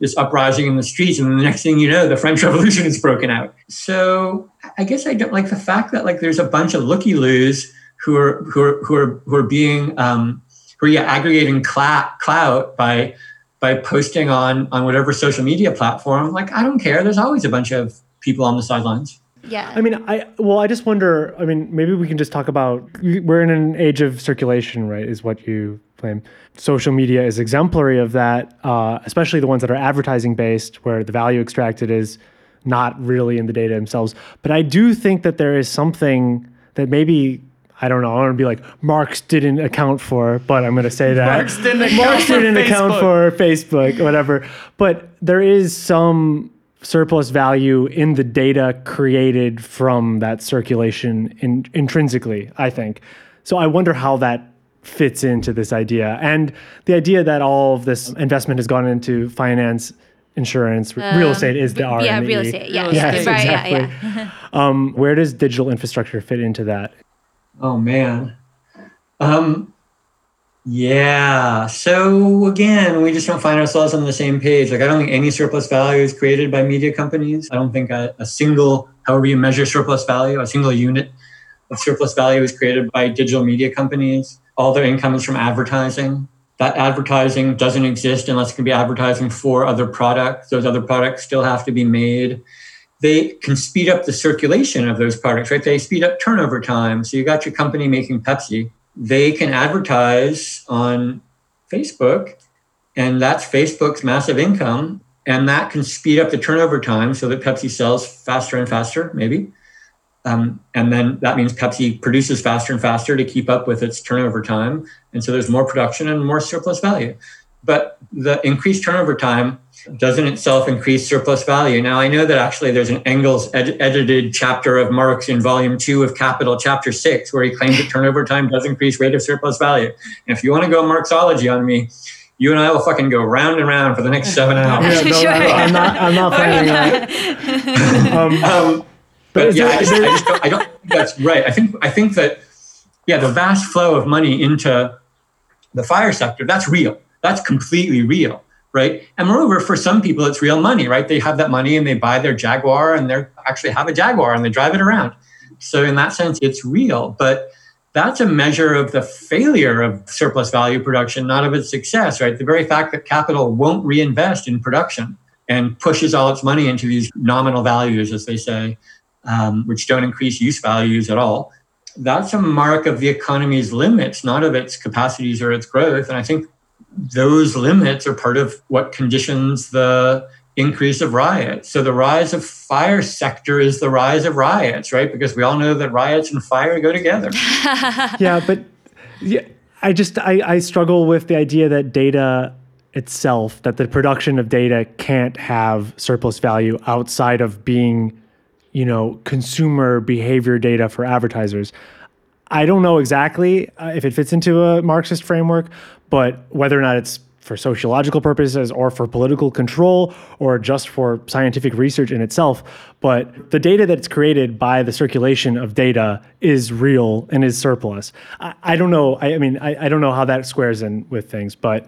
this uprising in the streets. And the next thing you know, the French Revolution is broken out. So I guess I don't like the fact that like there's a bunch of looky loos who are who are who are who are being um, who are yeah, aggregating clout by by posting on on whatever social media platform. Like I don't care. There's always a bunch of people on the sidelines. Yeah. I mean, I well, I just wonder. I mean, maybe we can just talk about. We're in an age of circulation, right? Is what you claim. Social media is exemplary of that, uh, especially the ones that are advertising based, where the value extracted is not really in the data themselves. But I do think that there is something that maybe I don't know. I want to be like Marx didn't account for, but I'm going to say that Marx didn't account Marx for didn't account Facebook. for Facebook, whatever. But there is some surplus value in the data created from that circulation in, intrinsically. I think. So I wonder how that fits into this idea and the idea that all of this investment has gone into finance. Insurance, real estate is the R. Um, yeah, real estate. Yeah, Real yeah, right, exactly. yeah, yeah. Um, where does digital infrastructure fit into that? Oh man. Um yeah. So again, we just don't find ourselves on the same page. Like I don't think any surplus value is created by media companies. I don't think a, a single, however you measure surplus value, a single unit of surplus value is created by digital media companies. All their income is from advertising. That advertising doesn't exist unless it can be advertising for other products. Those other products still have to be made they can speed up the circulation of those products, right? They speed up turnover time. So you got your company making Pepsi. They can advertise on Facebook, and that's Facebook's massive income. And that can speed up the turnover time so that Pepsi sells faster and faster, maybe. Um, and then that means Pepsi produces faster and faster to keep up with its turnover time. And so there's more production and more surplus value. But the increased turnover time doesn't itself increase surplus value. Now, I know that actually there's an Engels ed- edited chapter of Marx in volume two of Capital, chapter six, where he claims that turnover time does increase rate of surplus value. And if you want to go Marxology on me, you and I will fucking go round and round for the next seven hours. Yeah, no, Sure. I, am not. I'm not on it. Um, Um, But but yeah, I, just, I just don't, I don't think that's right. I think I think that yeah, the vast flow of money into the fire sector that's real. That's completely real, right? And moreover, for some people, it's real money, right? They have that money and they buy their Jaguar and they actually have a Jaguar and they drive it around. So in that sense, it's real. But that's a measure of the failure of surplus value production, not of its success, right? The very fact that capital won't reinvest in production and pushes all its money into these nominal values, as they say, um, which don't increase use values at all. That's a mark of the economy's limits, not of its capacities or its growth. And I think those limits are part of what conditions the increase of riots. So the rise of fire sector is the rise of riots, right? Because we all know that riots and fire go together. yeah, but yeah, I just I, I struggle with the idea that data itself, that the production of data can't have surplus value outside of being, you know, consumer behavior data for advertisers. I don't know exactly uh, if it fits into a Marxist framework, but whether or not it's for sociological purposes or for political control or just for scientific research in itself. But the data that's created by the circulation of data is real and is surplus. I, I don't know. I, I mean, I, I don't know how that squares in with things, but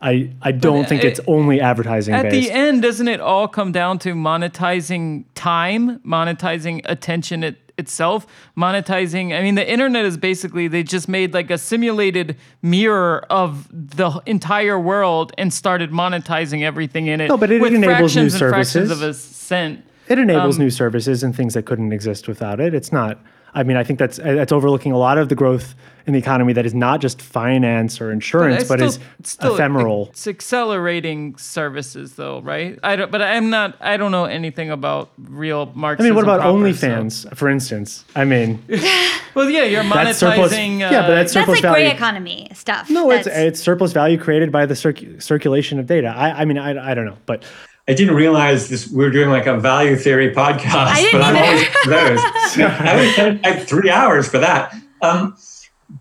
I, I don't think it- it's only advertising At based. the end, doesn't it all come down to monetizing time, monetizing attention it, itself, monetizing? I mean, the internet is basically they just made like a simulated mirror of the entire world and started monetizing everything in it. No, but it with enables new services. of a cent. It enables Um, new services and things that couldn't exist without it. It's not. I mean, I think that's that's overlooking a lot of the growth in the economy that is not just finance or insurance, It's but still- is it's still- ephemeral. It's accelerating services, though, right? I don't, but I'm not. I don't know anything about real market. I mean, what about proper, OnlyFans, for instance? I mean, Well, yeah, you're That's surplus- monetizing. yeah, but uh, that's That's surplus like gray economy stuff. No, it's it's surplus value created by the circ- circulation of data. I, I mean, I, I don't know, but I didn't realize this. We are doing like a value theory podcast, but I'm always for those. I would spend like three hours for that. Um,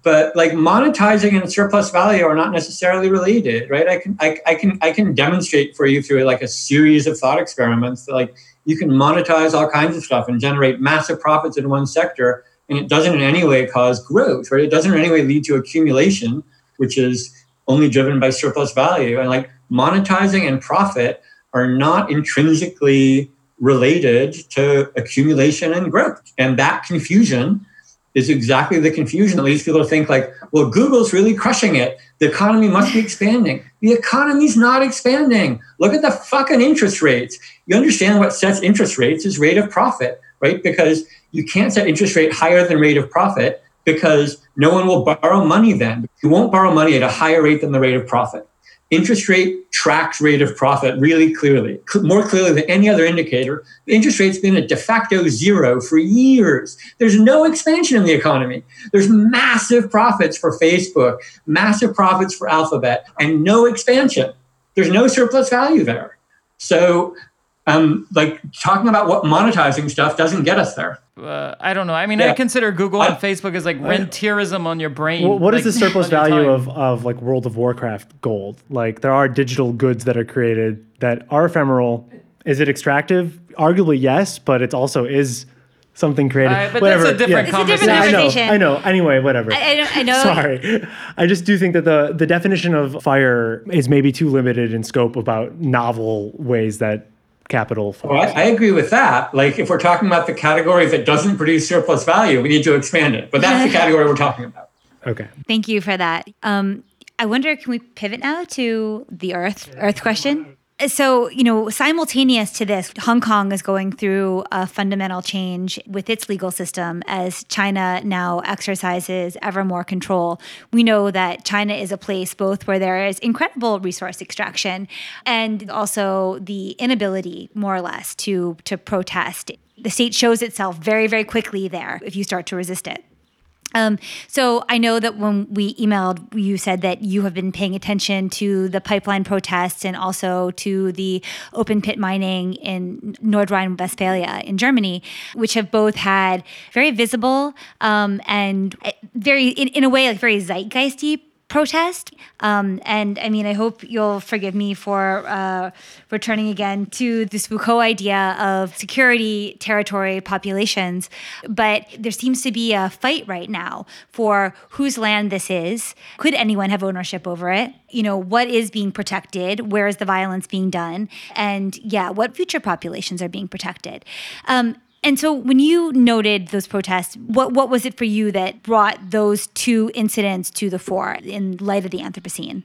but like monetizing and surplus value are not necessarily related, right? I can I, I can I can demonstrate for you through like a series of thought experiments that like you can monetize all kinds of stuff and generate massive profits in one sector, and it doesn't in any way cause growth, right? It doesn't in any way lead to accumulation, which is only driven by surplus value. And like monetizing and profit are not intrinsically related to accumulation and growth. And that confusion is exactly the confusion that leads people to think like, well, Google's really crushing it. The economy must be expanding. The economy's not expanding. Look at the fucking interest rates. You understand what sets interest rates is rate of profit, right? Because you can't set interest rate higher than rate of profit because no one will borrow money then. You won't borrow money at a higher rate than the rate of profit. Interest rate tracks rate of profit really clearly, more clearly than any other indicator. Interest rate's been at de facto zero for years. There's no expansion in the economy. There's massive profits for Facebook, massive profits for Alphabet, and no expansion. There's no surplus value there. So um, like talking about what monetizing stuff doesn't get us there. Uh, I don't know. I mean, yeah. I consider Google I, and Facebook as like rentierism on your brain. Well, what like, is the surplus value of, of like World of Warcraft gold? Like there are digital goods that are created that are ephemeral. Is it extractive? Arguably yes, but it also is something created. Uh, but whatever. that's a different yeah. conversation. It's a different conversation. I know. I know. Anyway, whatever. I, I, I know. Sorry. I just do think that the the definition of fire is maybe too limited in scope about novel ways that capital Well, I, I, agree with that. Like if we're talking about the category that doesn't produce surplus value, we need to expand it. But that's the category we're talking about. Okay. Thank you for that. Um, I wonder, can we pivot now to the Earth Earth question? So, you know, simultaneous to this, Hong Kong is going through a fundamental change with its legal system as China now exercises ever more control. We know that China is a place both where there is incredible resource extraction and also the inability, more or less, to, to protest. The state shows itself very, very quickly there if you start to resist it. Um, so I know that when we emailed, you said that you have been paying attention to the pipeline protests and also to the open pit mining in Nordrhein-Westphalia in Germany, which have both had very visible um, and eh, very, in, in a way, like very zeitgeisty protest. Um, and I mean, I hope you'll forgive me for uh, returning again to this Foucault idea of security, territory, populations. But there seems to be a fight right now for whose land this is. Could anyone have ownership over it? You know, what is being protected? Where is the violence being done? And yeah, what future populations are being protected? Um, and so when you noted those protests, what, what was it for you that brought those two incidents to the fore in light of the Anthropocene?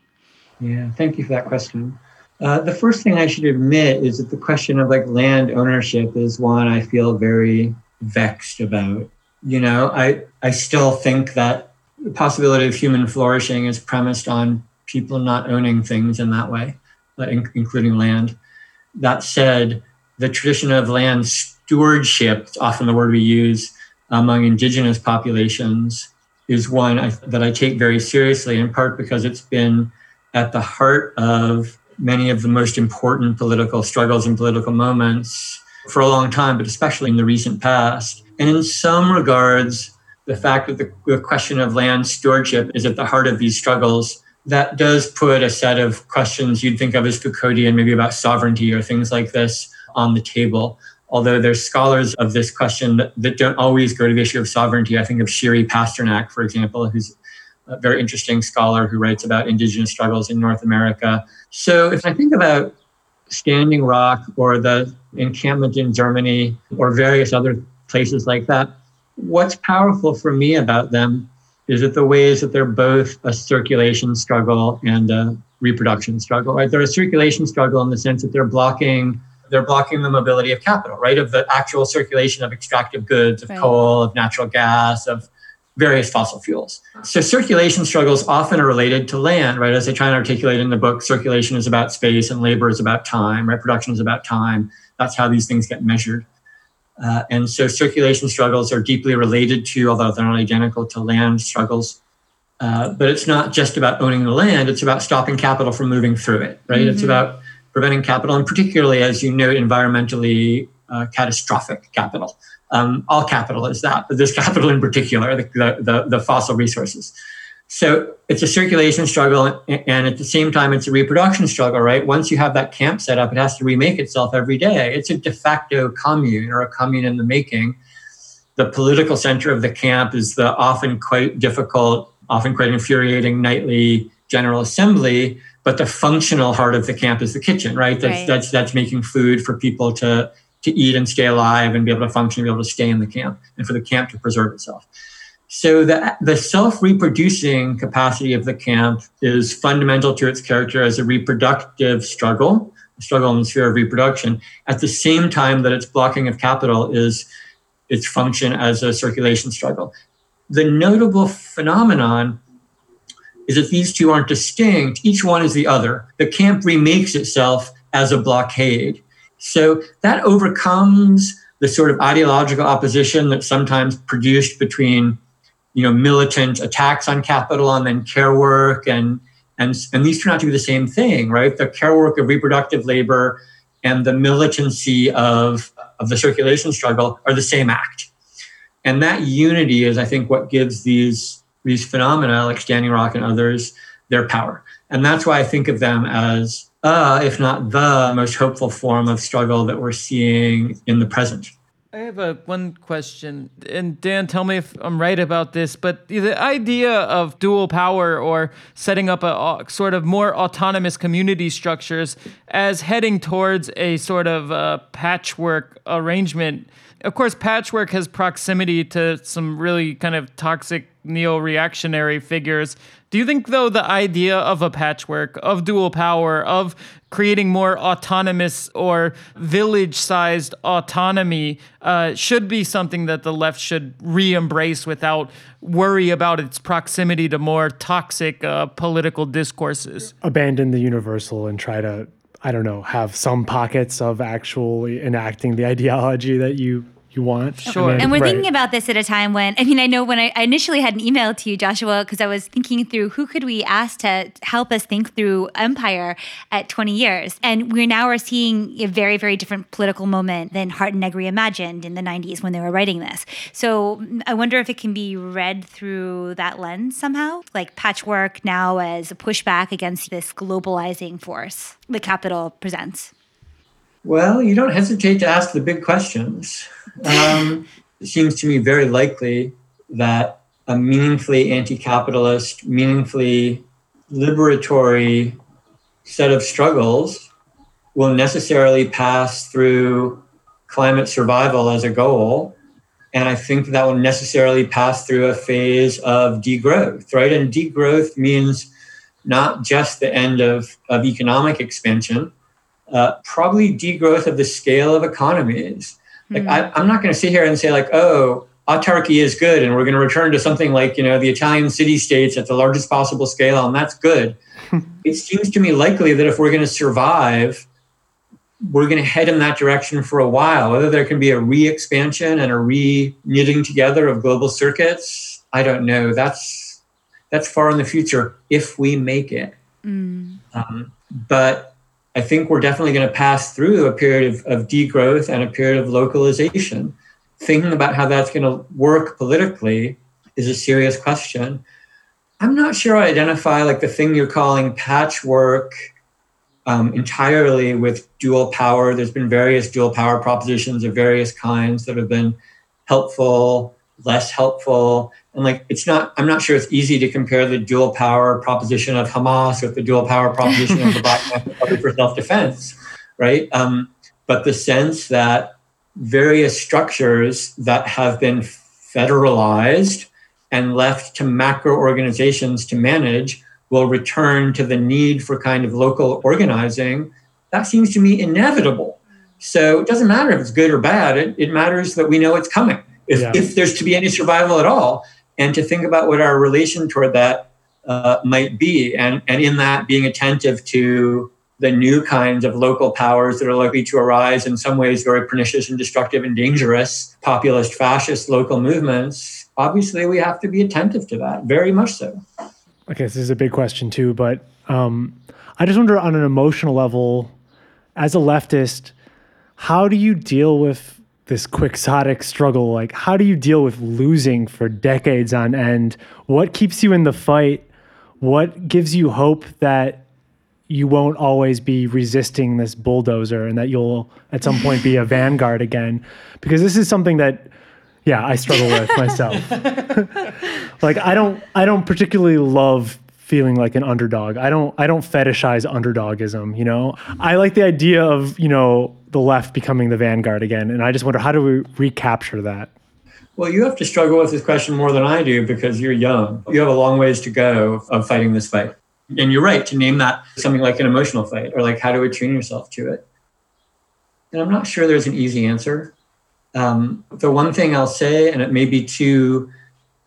Yeah, thank you for that question. Uh, the first thing I should admit is that the question of like land ownership is one I feel very vexed about. You know, I, I still think that the possibility of human flourishing is premised on people not owning things in that way, including land. That said, the tradition of land stewardship, often the word we use among indigenous populations, is one I, that I take very seriously, in part because it's been at the heart of many of the most important political struggles and political moments for a long time, but especially in the recent past. And in some regards, the fact that the, the question of land stewardship is at the heart of these struggles that does put a set of questions you'd think of as Foucauldian, maybe about sovereignty or things like this, on the table although there's scholars of this question that, don't always go to the issue of sovereignty. I think of Shiri Pasternak, for example, who's a very interesting scholar who writes about indigenous struggles in North America. So if I think about Standing Rock or the encampment in Germany or various other places like that, what's powerful for me about them is that the ways that they're both a circulation struggle and a reproduction struggle. Right? They're a circulation struggle in the sense that they're blocking they're blocking the mobility of capital, right? Of the actual circulation of extractive goods, of right. coal, of natural gas, of various fossil fuels. So circulation struggles often are related to land, right? As I try and articulate in the book, circulation is about space and labor is about time, right? Production is about time. That's how these things get measured. Uh, and so circulation struggles are deeply related to, although they're not identical to land struggles. Uh, but it's not just about owning the land, it's about stopping capital from moving through it, right? Mm-hmm. It's about preventing capital, and particularly, as you note, environmentally uh, catastrophic capital. Um, all capital is that, but this capital in particular, the, the, the, fossil resources. So it's a circulation struggle, and at the same time, it's a reproduction struggle, right? Once you have that camp set up, it has to remake itself every day. It's a de facto commune or a commune in the making. The political center of the camp is the often quite difficult, often quite infuriating nightly General Assembly, but the functional heart of the camp is the kitchen, right? That's right. that's that's making food for people to to eat and stay alive and be able to function, be able to stay in the camp, and for the camp to preserve itself. So the, the self-reproducing capacity of the camp is fundamental to its character as a reproductive struggle, a struggle in the sphere of reproduction, at the same time that its blocking of capital is its function as a circulation struggle. The notable phenomenon is that these two aren't distinct. Each one is the other. The camp remakes itself as a blockade. So that overcomes the sort of ideological opposition that's sometimes produced between, you know, militant attacks on capital and then care work and and and these turn out to be the same thing, right? The care work of reproductive labor and the militancy of of the circulation struggle are the same act. And that unity is, I think, what gives these these phenomena like Standing Rock and others their power. And that's why I think of them as uh, if not the most hopeful form of struggle that we're seeing in the present. I have a one question, and Dan, tell me if I'm right about this. But the idea of dual power or setting up a, a sort of more autonomous community structures as heading towards a sort of uh, patchwork arrangement. Of course, patchwork has proximity to some really kind of toxic neo-reactionary figures do you think, though, the idea of a patchwork, of dual power, of creating more autonomous or village sized autonomy uh, should be something that the left should re embrace without worry about its proximity to more toxic uh, political discourses? Abandon the universal and try to I don't know, have some pockets of actually enacting the ideology that you you want. Sure. and we're right. thinking about this at a time when, I mean, I know when I, I initially had an email to you, Joshua, because I was thinking through who could we ask to help us think through empire at 20 years. And we now are seeing a very, very different political moment than Hardt and Negri imagined in the 90s when they were writing this. So mm, I wonder if it can be read through that lens somehow, like patchwork now as a pushback against this globalizing force the capital presents. Well, you don't hesitate to ask the big questions. Um, it seems to me very likely that a meaningfully anti capitalist, meaningfully liberatory set of struggles will necessarily pass through climate survival as a goal. And I think that will necessarily pass through a phase of degrowth, right? And degrowth means not just the end of, of economic expansion, uh, probably degrowth of the scale of economies. Like mm I, I'm not going to sit here and say like, oh, autarky is good, and we're going to return to something like you know the Italian city states at the largest possible scale, and that's good. it seems to me likely that if we're going to survive, we're going to head in that direction for a while. Whether there can be a re-expansion and a re-knitting together of global circuits, I don't know. That's that's far in the future if we make it. Mm. Um, but I think we're definitely going to pass through a period of, of degrowth and a period of localization. Thinking about how that's going to work politically is a serious question. I'm not sure I identify like the thing you're calling patchwork um, entirely with dual power. There's been various dual power propositions of various kinds that have been helpful, less helpful. And like it's not i'm not sure it's easy to compare the dual power proposition of hamas with the dual power proposition of the black Panther for self-defense right? Um, but the sense that various structures that have been federalized and left to macro organizations to manage will return to the need for kind of local organizing that seems to me inevitable. So it doesn't matter if it's good or bad. It, it matters that we know it's coming if, yeah. if there's to be any survival at all and to think about what our relation toward that uh, might be. And, and in that, being attentive to the new kinds of local powers that are likely to arise in some ways very pernicious and destructive and dangerous populist fascist local movements obviously we have to be attentive to that very much so okay this is a big question too but um, i just wonder on an emotional level as a leftist, how do you deal with this quixotic struggle? Like, how do you deal with losing for decades on end? What keeps you in the fight? What gives you hope that you won't always be resisting this bulldozer and that you'll at some point be a vanguard again? Because this is something that yeah, I struggle with myself. like I don't I don't particularly love feeling like an underdog. I don't I don't fetishize underdogism, you know. I like the idea of, you know, the left becoming the vanguard again and I just wonder how do we recapture that? Well, you have to struggle with this question more than I do because you're young. You have a long ways to go of fighting this fight. And you're right to name that something like an emotional fight or like how to attune yourself to it. And I'm not sure there's an easy answer. Um, the one thing I'll say, and it may be too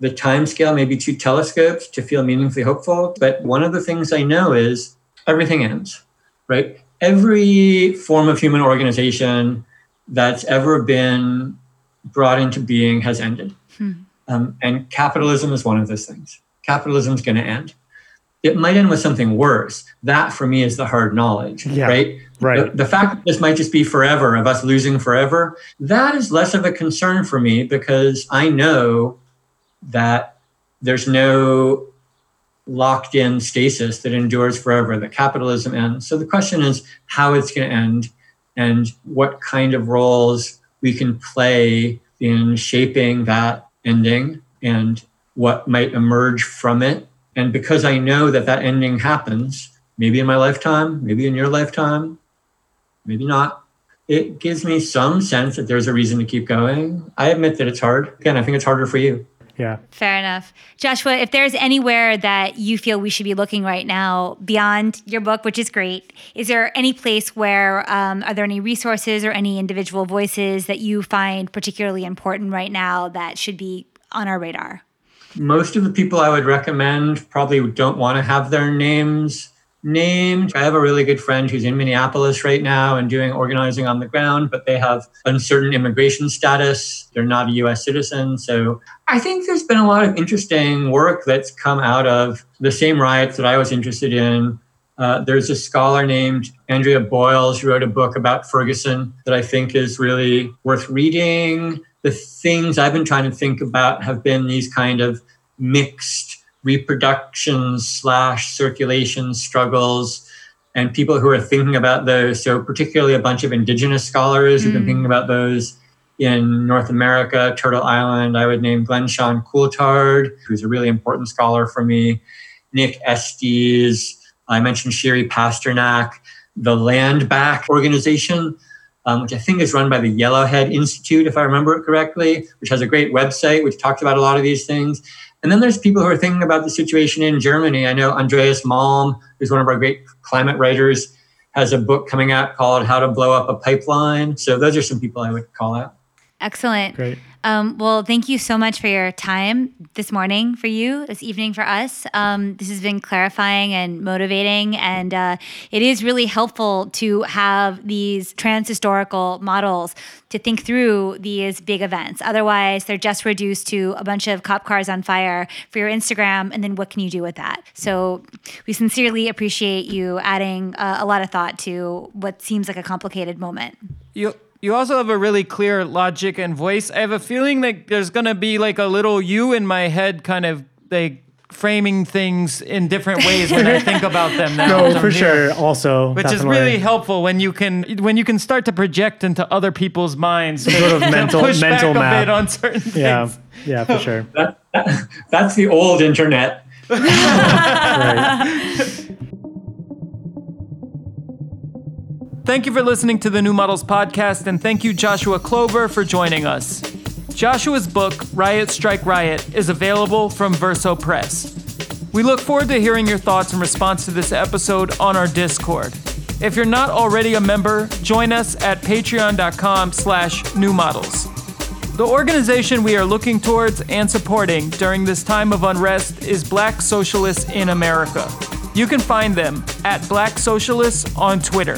the time scale may be too telescoped to feel meaningfully hopeful. But one of the things I know is everything ends, right? Every form of human organization that's ever been brought into being has ended. Hmm. Um, and capitalism is one of those things. Capitalism is going to end. It might end with something worse. That for me is the hard knowledge, yeah, right? Right. The, the fact that this might just be forever of us losing forever, that is less of a concern for me because I know that there's no locked in stasis that endures forever, that capitalism ends. So the question is how it's going to end and what kind of roles we can play in shaping that ending and what might emerge from it. And because I know that that ending happens, maybe in my lifetime, maybe in your lifetime, maybe not, it gives me some sense that there's a reason to keep going. I admit that it's hard. Again, I think it's harder for you. Yeah. Fair enough. Joshua, if there's anywhere that you feel we should be looking right now beyond your book, which is great, is there any place where, um, are there any resources or any individual voices that you find particularly important right now that should be on our radar? Most of the people I would recommend probably don't want to have their names named. I have a really good friend who's in Minneapolis right now and doing organizing on the ground, but they have uncertain immigration status. They're not a US citizen. So I think there's been a lot of interesting work that's come out of the same riots that I was interested in. Uh, there's a scholar named Andrea Boyles who wrote a book about Ferguson that I think is really worth reading. The things I've been trying to think about have been these kind of mixed reproduction slash circulation struggles and people who are thinking about those. So, particularly a bunch of indigenous scholars mm. who've been mm. thinking about those in North America, Turtle Island. I would name Glen Sean Coulthard, who's a really important scholar for me, Nick Estes. I mentioned Shiri Pasternak, the Land Back organization. Um, which I think is run by the Yellowhead Institute, if I remember it correctly, which has a great website which talks about a lot of these things. And then there's people who are thinking about the situation in Germany. I know Andreas Malm, who's one of our great climate writers, has a book coming out called How to Blow Up a Pipeline. So those are some people I would call out. Excellent. Great. Um, well, thank you so much for your time this morning for you, this evening for us. Um, this has been clarifying and motivating, and uh, it is really helpful to have these trans historical models to think through these big events. Otherwise, they're just reduced to a bunch of cop cars on fire for your Instagram, and then what can you do with that? So, we sincerely appreciate you adding uh, a lot of thought to what seems like a complicated moment. You you also have a really clear logic and voice. I have a feeling that there's going to be like a little you in my head kind of like framing things in different ways when I think about them now. No, for here. sure. Also, which definitely. is really helpful when you can when you can start to project into other people's minds, sort of mental push mental back map. a bit on certain yeah, things. Yeah, for sure. That, that, that's the old internet. right. Thank you for listening to the New Models podcast, and thank you, Joshua Clover, for joining us. Joshua's book, Riot Strike Riot, is available from Verso Press. We look forward to hearing your thoughts in response to this episode on our Discord. If you're not already a member, join us at patreon.com slash newmodels. The organization we are looking towards and supporting during this time of unrest is Black Socialists in America. You can find them at Black Socialists on Twitter.